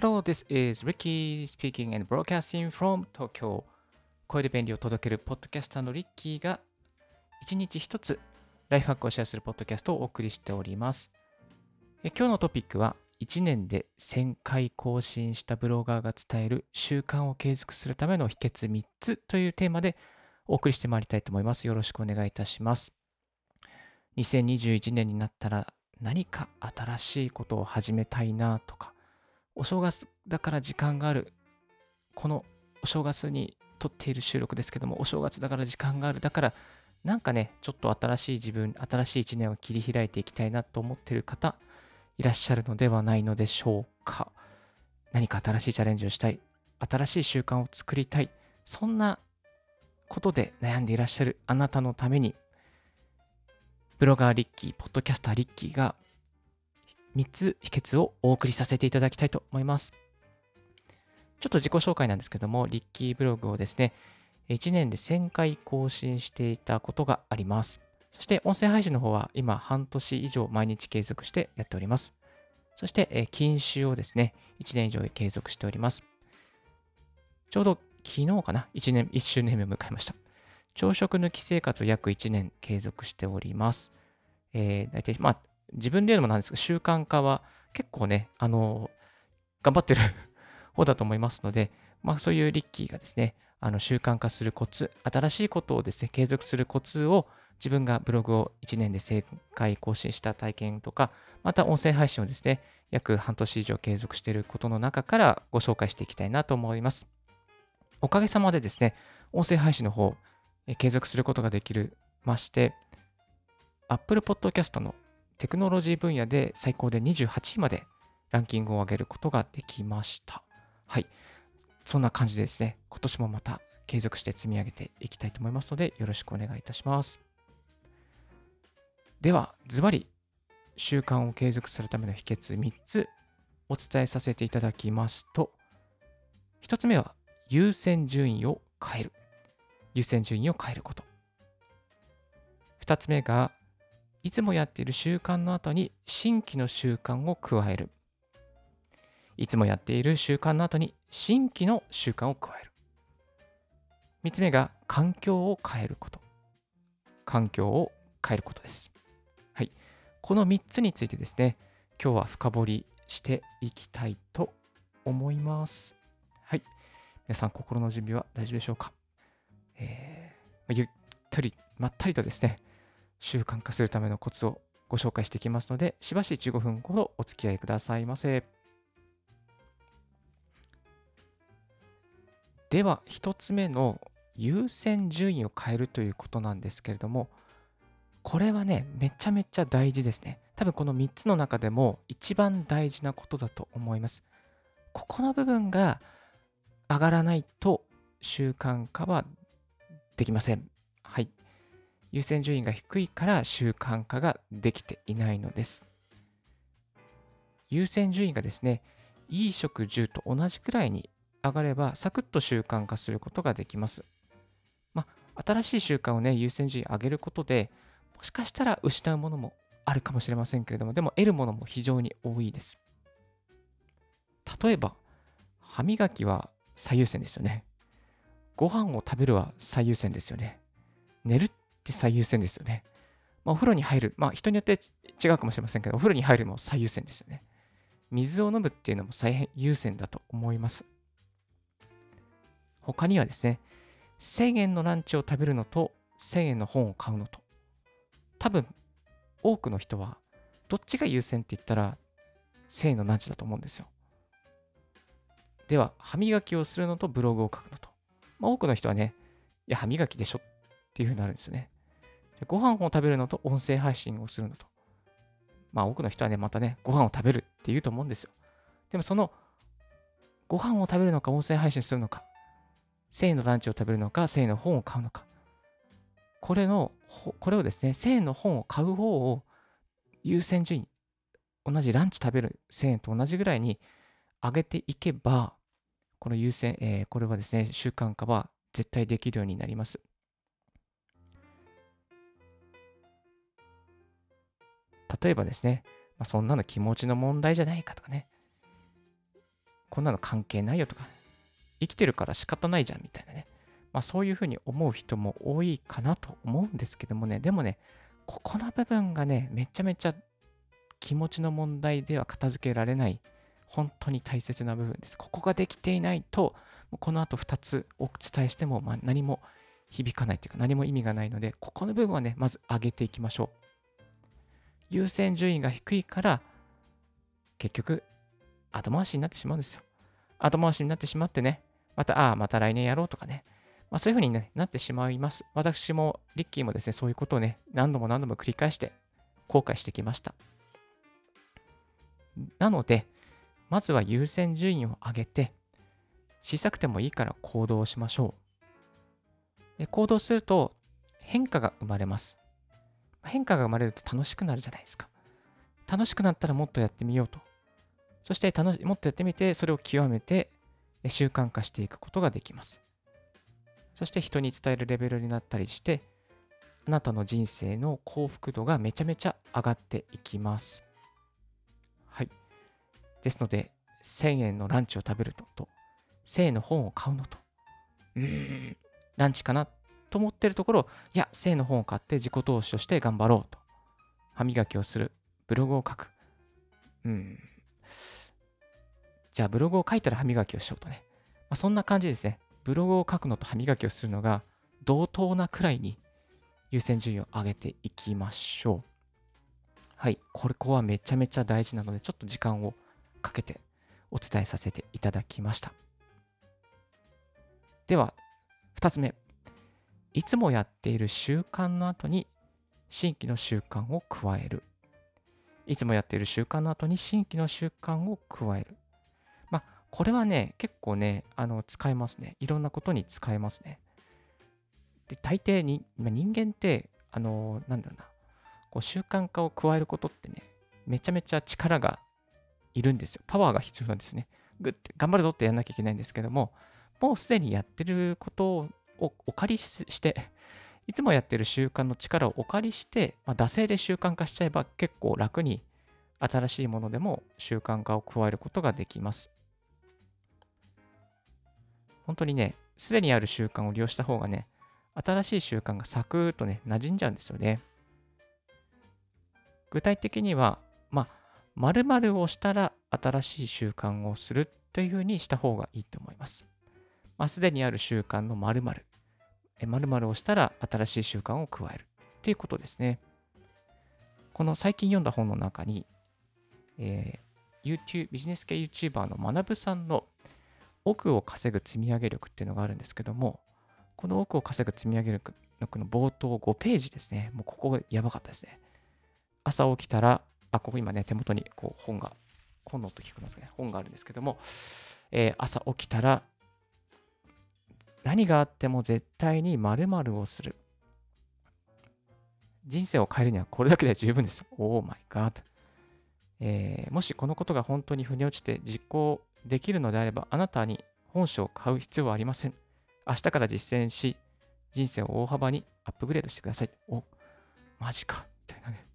Hello, this is Ricky speaking and broadcasting from Tokyo. 声で便利を届けるポッドキャスターのリッキーが一日一つライフハックをシェアするポッドキャストをお送りしております。今日のトピックは1年で1000回更新したブロガーが伝える習慣を継続するための秘訣3つというテーマでお送りしてまいりたいと思います。よろしくお願いいたします。2021年になったら何か新しいことを始めたいなとか、お正月だから時間がある。このお正月に撮っている収録ですけども、お正月だから時間がある。だから、なんかね、ちょっと新しい自分、新しい一年を切り開いていきたいなと思ってる方、いらっしゃるのではないのでしょうか。何か新しいチャレンジをしたい。新しい習慣を作りたい。そんなことで悩んでいらっしゃるあなたのために、ブロガーリッキー、ポッドキャスターリッキーが3つ秘訣をお送りさせていただきたいと思います。ちょっと自己紹介なんですけども、リッキーブログをですね、1年で1000回更新していたことがあります。そして音声配信の方は今半年以上毎日継続してやっております。そして、え禁酒をですね、1年以上継続しております。ちょうど昨日かな、1年、1周年目を迎えました。朝食抜き生活を約1年継続しております。えー、大体、まあ、自分で言うのもなんですけど、習慣化は結構ね、あの頑張ってる 方だと思いますので、まあ、そういうリッキーがですね、あの習慣化するコツ、新しいことをですね、継続するコツを自分がブログを1年で1000回更新した体験とか、また音声配信をですね、約半年以上継続していることの中からご紹介していきたいなと思います。おかげさまでですね、音声配信の方、え継続することができるまして、Apple Podcast のテクノロジー分野で最高で28位までランキングを上げることができました。はい。そんな感じでですね、今年もまた継続して積み上げていきたいと思いますので、よろしくお願いいたします。では、ズバリ、習慣を継続するための秘訣3つお伝えさせていただきますと、1つ目は優先順位を変える。優先順位を変えること。2つ目が、いつもやっている習慣の後に新規の習慣を加える。いつもやっている習慣の後に新規の習慣を加える。3つ目が環境を変えること。環境を変えることです。はい。この3つについてですね、今日は深掘りしていきたいと思います。はい。皆さん、心の準備は大丈夫でしょうか、えーゆったり、まったりとですね、習慣化するためのコツをご紹介していきますので、しばし15分ほどお付き合いくださいませ。では、1つ目の優先順位を変えるということなんですけれども、これはね、めちゃめちゃ大事ですね。多分この3つの中でも一番大事なことだと思います。ここの部分が上がらないと習慣化はできません。はい。優先順位が低いから習慣化ができていないのです。優先順位がですね、いい食10と同じくらいに上がれば、サクッと習慣化することができます。まあ、新しい習慣をね、優先順位上げることで、もしかしたら失うものもあるかもしれませんけれども、でも得るものも非常に多いです。例えば、歯磨きは最優先ですよね。ご飯を食べるは最優先ですよね。寝るって最優先ですよね。まあ、お風呂に入る。まあ人によって違うかもしれませんけど、お風呂に入るも最優先ですよね。水を飲むっていうのも最優先だと思います。他にはですね、1000円のランチを食べるのと1000円の本を買うのと。多分、多くの人は、どっちが優先って言ったら、1000円のランチだと思うんですよ。では、歯磨きをするのとブログを書くのと。まあ、多くの人はね、いや、歯磨きでしょっていうふうになるんですよね。ご飯を食べるのと音声配信をするのと。まあ、多くの人はね、またね、ご飯を食べるって言うと思うんですよ。でも、その、ご飯を食べるのか、音声配信するのか、1000円のランチを食べるのか、1000円の本を買うのか。これの、これをですね、1000円の本を買う方を優先順位、同じランチ食べる1000円と同じぐらいに上げていけば、この優先、えーこれはですね、習慣化は絶対できるようになります。例えばですね、まあ、そんなの気持ちの問題じゃないかとかね、こんなの関係ないよとか、生きてるから仕方ないじゃんみたいなね。まあそういうふうに思う人も多いかなと思うんですけどもね、でもね、ここの部分がね、めちゃめちゃ気持ちの問題では片付けられない、本当に大切な部分です。ここができていないと、この後2つお伝えしても、ま、何も響かないというか、何も意味がないので、ここの部分はね、まず上げていきましょう。優先順位が低いから、結局、後回しになってしまうんですよ。後回しになってしまってね、また、ああ、また来年やろうとかね、まあ、そういうふうに、ね、なってしまいます。私も、リッキーもですね、そういうことをね、何度も何度も繰り返して後悔してきました。なので、まずは優先順位を上げて、小さくてもいいから行動しましょう。で行動すると変化が生まれます。変化が生まれると楽しくなるじゃないですか。楽しくなったらもっとやってみようと。そして楽しもっとやってみて、それを極めて習慣化していくことができます。そして人に伝えるレベルになったりして、あなたの人生の幸福度がめちゃめちゃ上がっていきます。はい。ですので、1000円のランチを食べるのと、1000円の本を買うのと、うーん、ランチかなと思ってるところ、いや、1000円の本を買って自己投資をして頑張ろうと。歯磨きをする。ブログを書く。うん。じゃあ、ブログを書いたら歯磨きをしようとね。まあ、そんな感じですね。ブログを書くのと歯磨きをするのが同等なくらいに優先順位を上げていきましょう。はい、これここはめちゃめちゃ大事なので、ちょっと時間をかけてお伝えさせていただきました。では、2つ目。いつもやっている習慣の後に新規の習慣を加える。いつもやっている習慣の後に新規の習慣を加える。まあこれはね、結構ね、あの使えますね。いろんなことに使えますね。で、大抵に、人間って、あの、なんだろうな、こう習慣化を加えることってね、めちゃめちゃ力がいるんですよ。パワーが必要なんですね。グッて頑張るぞってやんなきゃいけないんですけども、もうすでにやってることをお借りして、いつもやってる習慣の力をお借りして、まあ、惰性で習慣化しちゃえば結構楽に新しいものでも習慣化を加えることができます。本当にね、すでにある習慣を利用した方がね、新しい習慣がサクッとね、馴染んじゃうんですよね。具体的には、まあ、〇〇をしたら新しい習慣をするというふうにした方がいいと思います。まあ、すでにある習慣の〇〇。〇〇をしたら新しい習慣を加えるということですね。この最近読んだ本の中に、えー、YouTube、ビジネス系 YouTuber の学さんの奥を稼ぐ積み上げ力っていうのがあるんですけども、この奥を稼ぐ積み上げ力の冒頭5ページですね。もうここがやばかったですね。朝起きたら、あ、ここ今ね、手元にこう本が、本のと聞くんですね。本があるんですけども、えー、朝起きたら、何があっても絶対に〇〇をする。人生を変えるにはこれだけで十分です。オーマイガーえー、もしこのことが本当に腑に落ちて実行できるのであれば、あなたに本書を買う必要はありません。明日から実践し、人生を大幅にアップグレードしてください。お、マジか。みたいなね。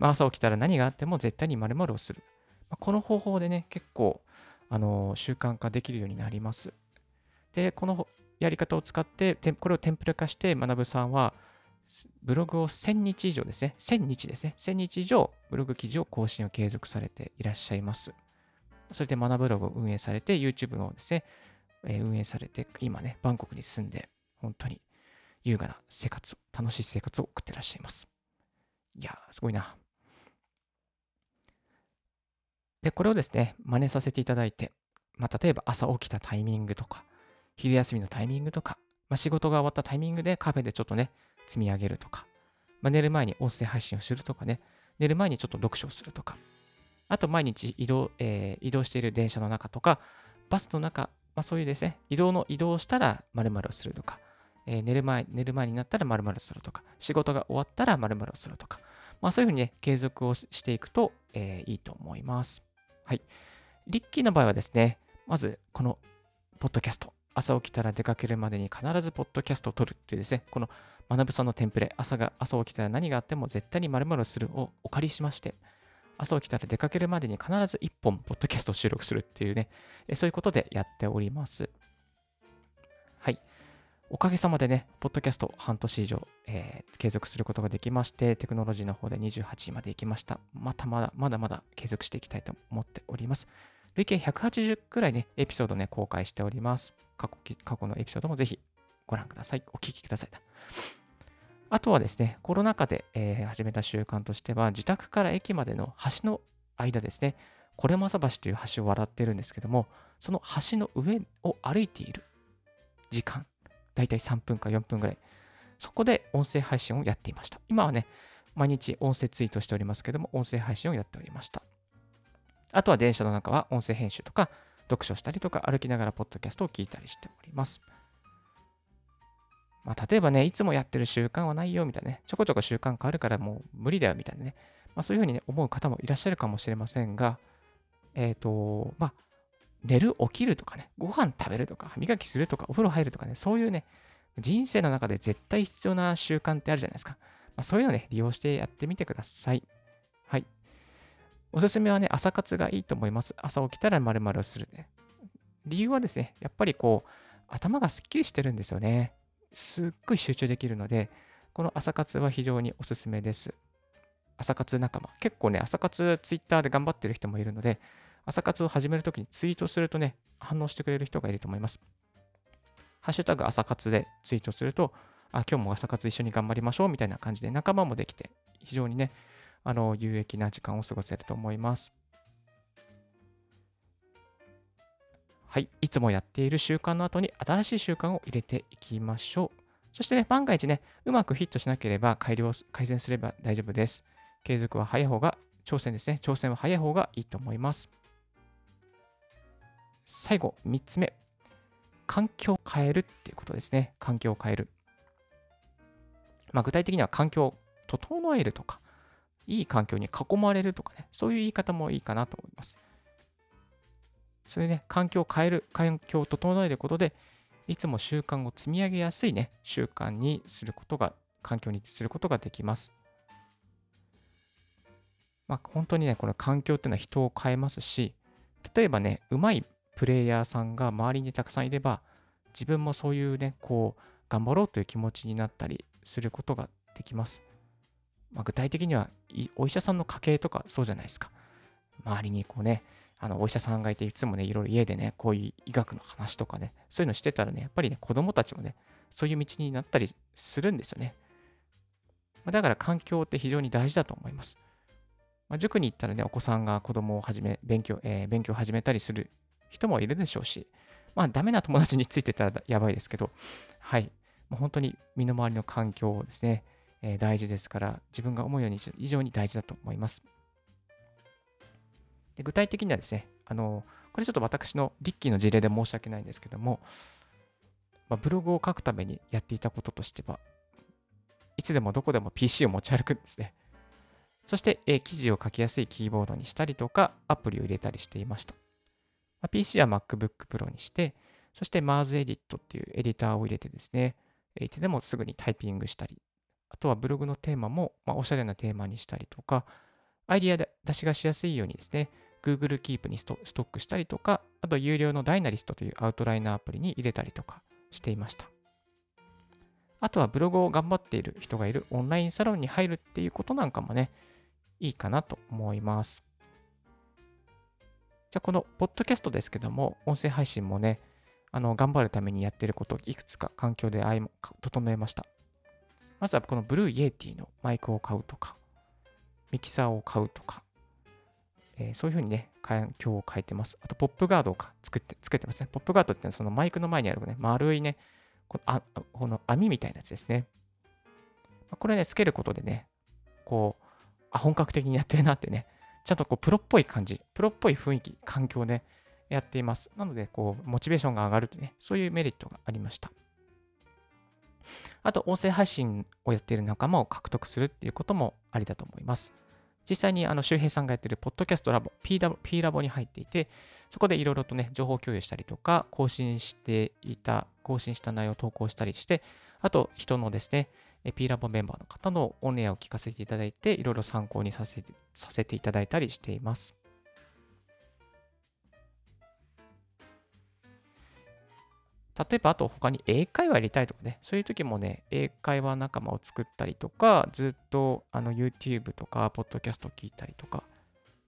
まあ、朝起きたら何があっても絶対に〇〇をする。まあ、この方法でね、結構、あのー、習慣化できるようになります。で、このやり方を使って、これをテンプレ化して、学さんは、ブログを1000日以上ですね、1000日ですね、1000日以上ブログ記事を更新を継続されていらっしゃいます。それで学ブログを運営されて、YouTube もですね、え運営されて、今ね、バンコクに住んで、本当に優雅な生活、楽しい生活を送ってらっしゃいます。いやー、すごいな。で、これをですね、真似させていただいて、まあ、例えば朝起きたタイミングとか、昼休みのタイミングとか、まあ、仕事が終わったタイミングでカフェでちょっとね、積み上げるとか、まあ、寝る前に音声配信をするとかね、寝る前にちょっと読書をするとか、あと毎日移動、えー、移動している電車の中とか、バスの中、まあ、そういうですね、移動の移動したら〇〇をするとか、えー、寝る前、寝る前になったら〇〇するとか、仕事が終わったら〇〇をするとか、まあそういうふうにね、継続をしていくと、えー、いいと思います。はい。リッキーの場合はですね、まずこのポッドキャスト、朝起きたら出かけるまでに必ずポッドキャストを撮るっていうですね、この学さんのテンプレ、朝が朝起きたら何があっても絶対に〇〇するをお借りしまして、朝起きたら出かけるまでに必ず1本、ポッドキャストを収録するっていうね、そういうことでやっております。はい。おかげさまでね、ポッドキャスト半年以上、えー、継続することができまして、テクノロジーの方で28位まで行きました。またまだ、まだまだ継続していきたいと思っております。累計180くらいね、エピソードね、公開しております。過去過去のエピソードもぜひご覧ください。お聞きください。あとはですね、コロナ禍で、えー、始めた習慣としては、自宅から駅までの橋の間ですね、これまさ橋という橋を笑ってるんですけども、その橋の上を歩いている時間、だいたい3分か4分ぐらい、そこで音声配信をやっていました。今はね、毎日音声ツイートしておりますけども、音声配信をやっておりました。あとは電車の中は音声編集とか、読書したりとか、歩きながらポッドキャストを聞いたりしております。まあ、例えばね、いつもやってる習慣はないよみたいなね、ちょこちょこ習慣変わるからもう無理だよみたいなね、まあ、そういうふうに、ね、思う方もいらっしゃるかもしれませんが、えっ、ー、と、まあ、寝る、起きるとかね、ご飯食べるとか、歯磨きするとか、お風呂入るとかね、そういうね、人生の中で絶対必要な習慣ってあるじゃないですか。まあ、そういうのね、利用してやってみてくださ。い。おすすめはね、朝活がいいと思います。朝起きたら〇〇をするね。理由はですね、やっぱりこう、頭がすっきりしてるんですよね。すっごい集中できるので、この朝活は非常におすすめです。朝活仲間。結構ね、朝活ツイッターで頑張ってる人もいるので、朝活を始めるときにツイートするとね、反応してくれる人がいると思います。ハッシュタグ朝活でツイートすると、あ、今日も朝活一緒に頑張りましょうみたいな感じで仲間もできて、非常にね、あの、有益な時間を過ごせると思います。はい。いつもやっている習慣の後に新しい習慣を入れていきましょう。そしてね、万が一ね、うまくヒットしなければ改良、改善すれば大丈夫です。継続は早い方が、挑戦ですね。挑戦は早い方がいいと思います。最後、3つ目。環境を変えるっていうことですね。環境を変える。まあ、具体的には環境を整えるとか、いい環境に囲まれるとかね、そういう言い方もいいかなと思います。それね、環境を変える、環境を整えることで、いつも習慣を積み上げやすいね、習慣にすることが、環境にすることができます。まあ、本当にね、この環境っていうのは人を変えますし、例えばね、うまいプレイヤーさんが周りにたくさんいれば、自分もそういうね、こう、頑張ろうという気持ちになったりすることができます。まあ、具体的には、お医者さんの家系とかそうじゃないですか。周りにこうね、あのお医者さんがいて、いつもね、いろいろ家でね、こういう医学の話とかね、そういうのしてたらね、やっぱりね、子供たちもね、そういう道になったりするんですよね。まだから環境って非常に大事だと思います。まあ、塾に行ったらね、お子さんが子供を始め、勉強、えー、勉強を始めたりする人もいるでしょうし、まあ、ダメな友達についてたらやばいですけど、はい。もう本当に身の回りの環境をですね、えー、大事ですから、自分が思うように非常に大事だと思います。で具体的にはですね、あの、これちょっと私のリッキーの事例で申し訳ないんですけども、まあ、ブログを書くためにやっていたこととしては、いつでもどこでも PC を持ち歩くんですね。そして、えー、記事を書きやすいキーボードにしたりとか、アプリを入れたりしていました。まあ、PC は MacBook Pro にして、そして Mars Edit っていうエディターを入れてですね、いつでもすぐにタイピングしたり、あとはブログのテーマも、まあ、おしゃれなテーマにしたりとか、アイディアで出しがしやすいようにですね、Google Keep にストックしたりとか、あと有料のダイナリストというアウトライナーアプリに入れたりとかしていました。あとはブログを頑張っている人がいるオンラインサロンに入るっていうことなんかもね、いいかなと思います。じゃあこのポッドキャストですけども、音声配信もね、あの頑張るためにやってることをいくつか環境で整えました。まずはこの Blue Yeti のマイクを買うとか、ミキサーを買うとか、えー、そういうふうにね、環境を変えてます。あと、ポップガードを作って、つけてますね。ポップガードってのはそのマイクの前にあるね、丸いね、このあこの網みたいなやつですね。これね、つけることでね、こう、あ、本格的にやってるなってね、ちゃんとこう、プロっぽい感じ、プロっぽい雰囲気、環境でやっています。なので、こう、モチベーションが上がるとね、そういうメリットがありました。あと、音声配信をやっている仲間を獲得するっていうこともありだと思います。実際にあの周平さんがやっているポッドキャストラボ P ラボ P ラボに入っていて、そこでいろいろとね、情報共有したりとか、更新していた、更新した内容を投稿したりして、あと人のですね、P ラボメンバーの方のオンエアを聞かせていただいて、いろいろ参考にさせてさせていただいたりしています。例えば、あと他に英会話やりたいとかね、そういう時もね、英会話仲間を作ったりとか、ずっとあの YouTube とか、ポッドキャストを聞いたりとか、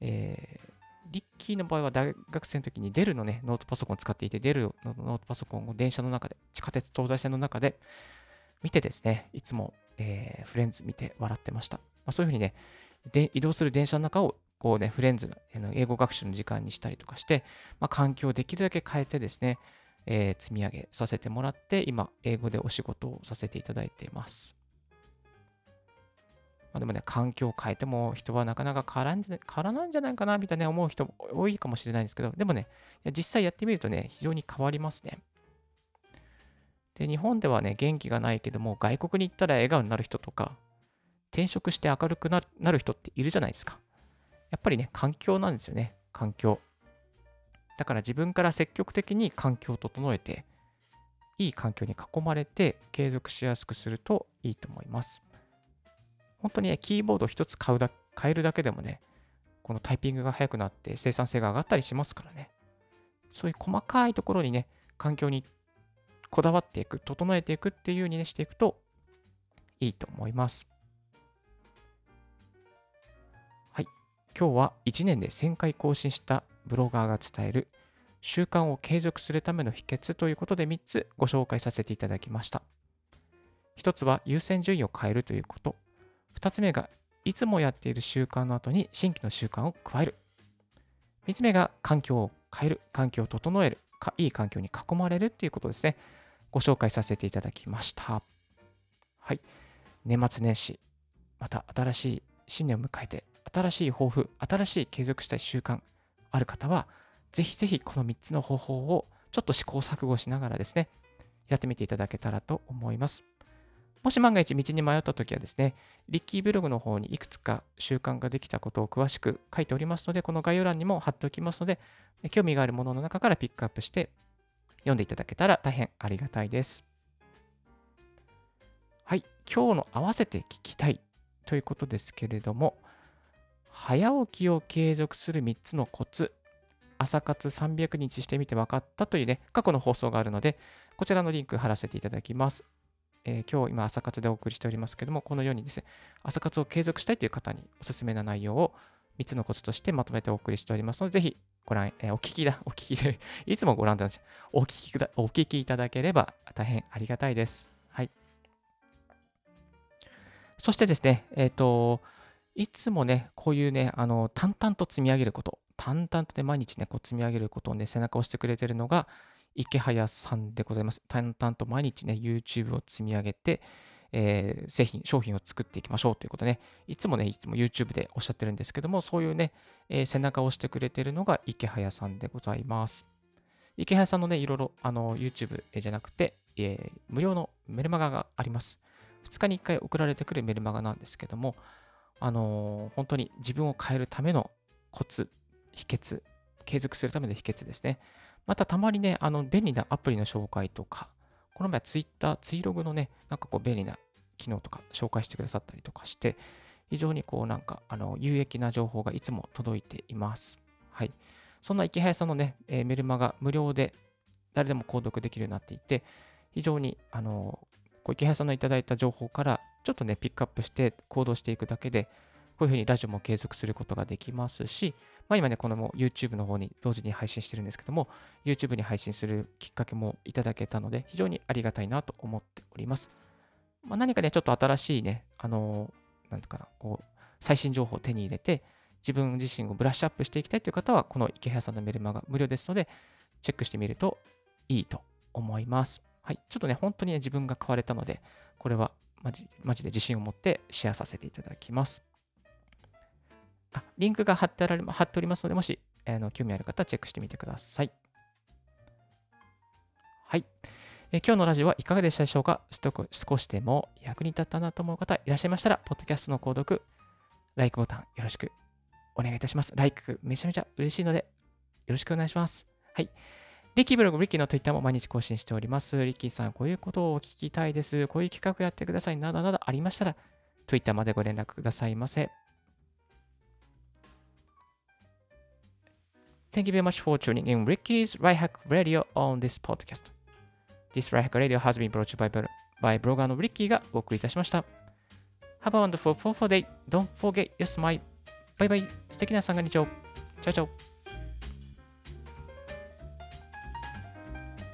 えー、リッキーの場合は大学生の時にデルのね、ノートパソコンを使っていて、デルのノートパソコンを電車の中で、地下鉄東西線の中で見てですね、いつも、えー、フレンズ見て笑ってました。まあ、そういうふうにね、で移動する電車の中をこうね、フレンズの英語学習の時間にしたりとかして、まあ、環境をできるだけ変えてですね、えー、積み上げさせてもらって、今、英語でお仕事をさせていただいています。まあ、でもね、環境を変えても人はなかなか変わらんじゃ変わらないんじゃないかなみたいな思う人も多いかもしれないんですけど、でもね、実際やってみるとね、非常に変わりますね。で、日本ではね、元気がないけども、外国に行ったら笑顔になる人とか、転職して明るくなる人っているじゃないですか。やっぱりね、環境なんですよね、環境。だから自分から積極的に環境を整えて、いい環境に囲まれて継続しやすくするといいと思います。本当にね、キーボード一つ買うだ変えるだけでもね、このタイピングが速くなって生産性が上がったりしますからね。そういう細かいところにね、環境にこだわっていく、整えていくっていう風にね、していくといいと思います。はい。今日は1年で1000回更新したブロガーが伝える習慣を継続するための秘訣ということで3つご紹介させていただきました。1つは優先順位を変えるということ。2つ目が、いつもやっている習慣の後に新規の習慣を加える。3つ目が、環境を変える、環境を整える、かいい環境に囲まれるっていうことですね。ご紹介させていただきました。はい。年末年始、また新しい新年を迎えて、新しい抱負、新しい継続したい習慣ある方は、ぜひぜひこの3つの方法をちょっと試行錯誤しながらですね、やってみていただけたらと思います。もし万が一道に迷った時はですね、リッキーブログの方にいくつか習慣ができたことを詳しく書いておりますので、この概要欄にも貼っておきますので、興味があるものの中からピックアップして読んでいただけたら大変ありがたいです。はい、今日の合わせて聞きたいということですけれども、早起きを継続する3つのコツ、朝活300日してみて分かったというね、過去の放送があるので、こちらのリンク貼らせていただきます。えー、今日今朝活でお送りしておりますけども、このようにですね、朝活を継続したいという方におすすめな内容を3つのコツとしてまとめてお送りしておりますので、ぜひご覧、えー、お聞きだ、お聞きで、いつもご覧ください。お聞きくだ、お聞きいただければ大変ありがたいです。はい。そしてですね、えっ、ー、と、いつもね、こういうね、あの、淡々と積み上げること、淡々とね、毎日ね、こう積み上げることをね、背中を押してくれてるのが、池早さんでございます。淡々と毎日ね、YouTube を積み上げて、えー、製品、商品を作っていきましょうということね、いつもね、いつも YouTube でおっしゃってるんですけども、そういうね、えー、背中を押してくれてるのが池早さんでございます。池早さんのね、いろいろ、あの、YouTube じゃなくて、えー、無料のメルマガがあります。2日に1回送られてくるメルマガなんですけども、あのー、本当に自分を変えるためのコツ、秘訣、継続するための秘訣ですね。またたまにね、あの便利なアプリの紹介とか、この前ツイッター、ツイログのね、なんかこう便利な機能とか紹介してくださったりとかして、非常にこうなんかあの有益な情報がいつも届いています。はい。そんな池早さんのね、えー、メルマが無料で誰でも購読できるようになっていて、非常にあのこう池早さんのいただいた情報からちょっとね、ピックアップして行動していくだけで、こういうふうにラジオも継続することができますし、まあ、今ね、このも YouTube の方に同時に配信してるんですけども、YouTube に配信するきっかけもいただけたので、非常にありがたいなと思っております。まあ、何かね、ちょっと新しいね、あのー、なんていうかな、こう、最新情報を手に入れて、自分自身をブラッシュアップしていきたいという方は、この池早さんのメルマガ無料ですので、チェックしてみるといいと思います。はい。ちょっとね、本当にね、自分が買われたので、これはマジマジで自信を持ってシェアさせていただきます。あリンクが貼ってあら貼っておりますので、もし、えー、の興味ある方はチェックしてみてください。はい。え、今日のラジオはいかがでしたでしょうか？少しでも役に立ったなと思う方いらっしゃいましたら、ポッドキャストの購読、LIKE ボタンよろしくお願いいたします。LIKE めちゃめちゃ嬉しいので、よろしくお願いします。はい。リッキーブログ、リッキーの Twitter も毎日更新しております。リッキーさん、こういうことを聞きたいです。こういう企画やってください。などなどありましたら、Twitter までご連絡くださいませ。Thank you very much for tuning in Ricky's Right Hack Radio on this podcast. This Right Hack Radio has been brought to you by, by ブロガーのリッキーがお送りいたしました。Have a wonderful, wonderful day. Don't forget your smile. バイバイ。素敵な三が日を。チャオチャオ。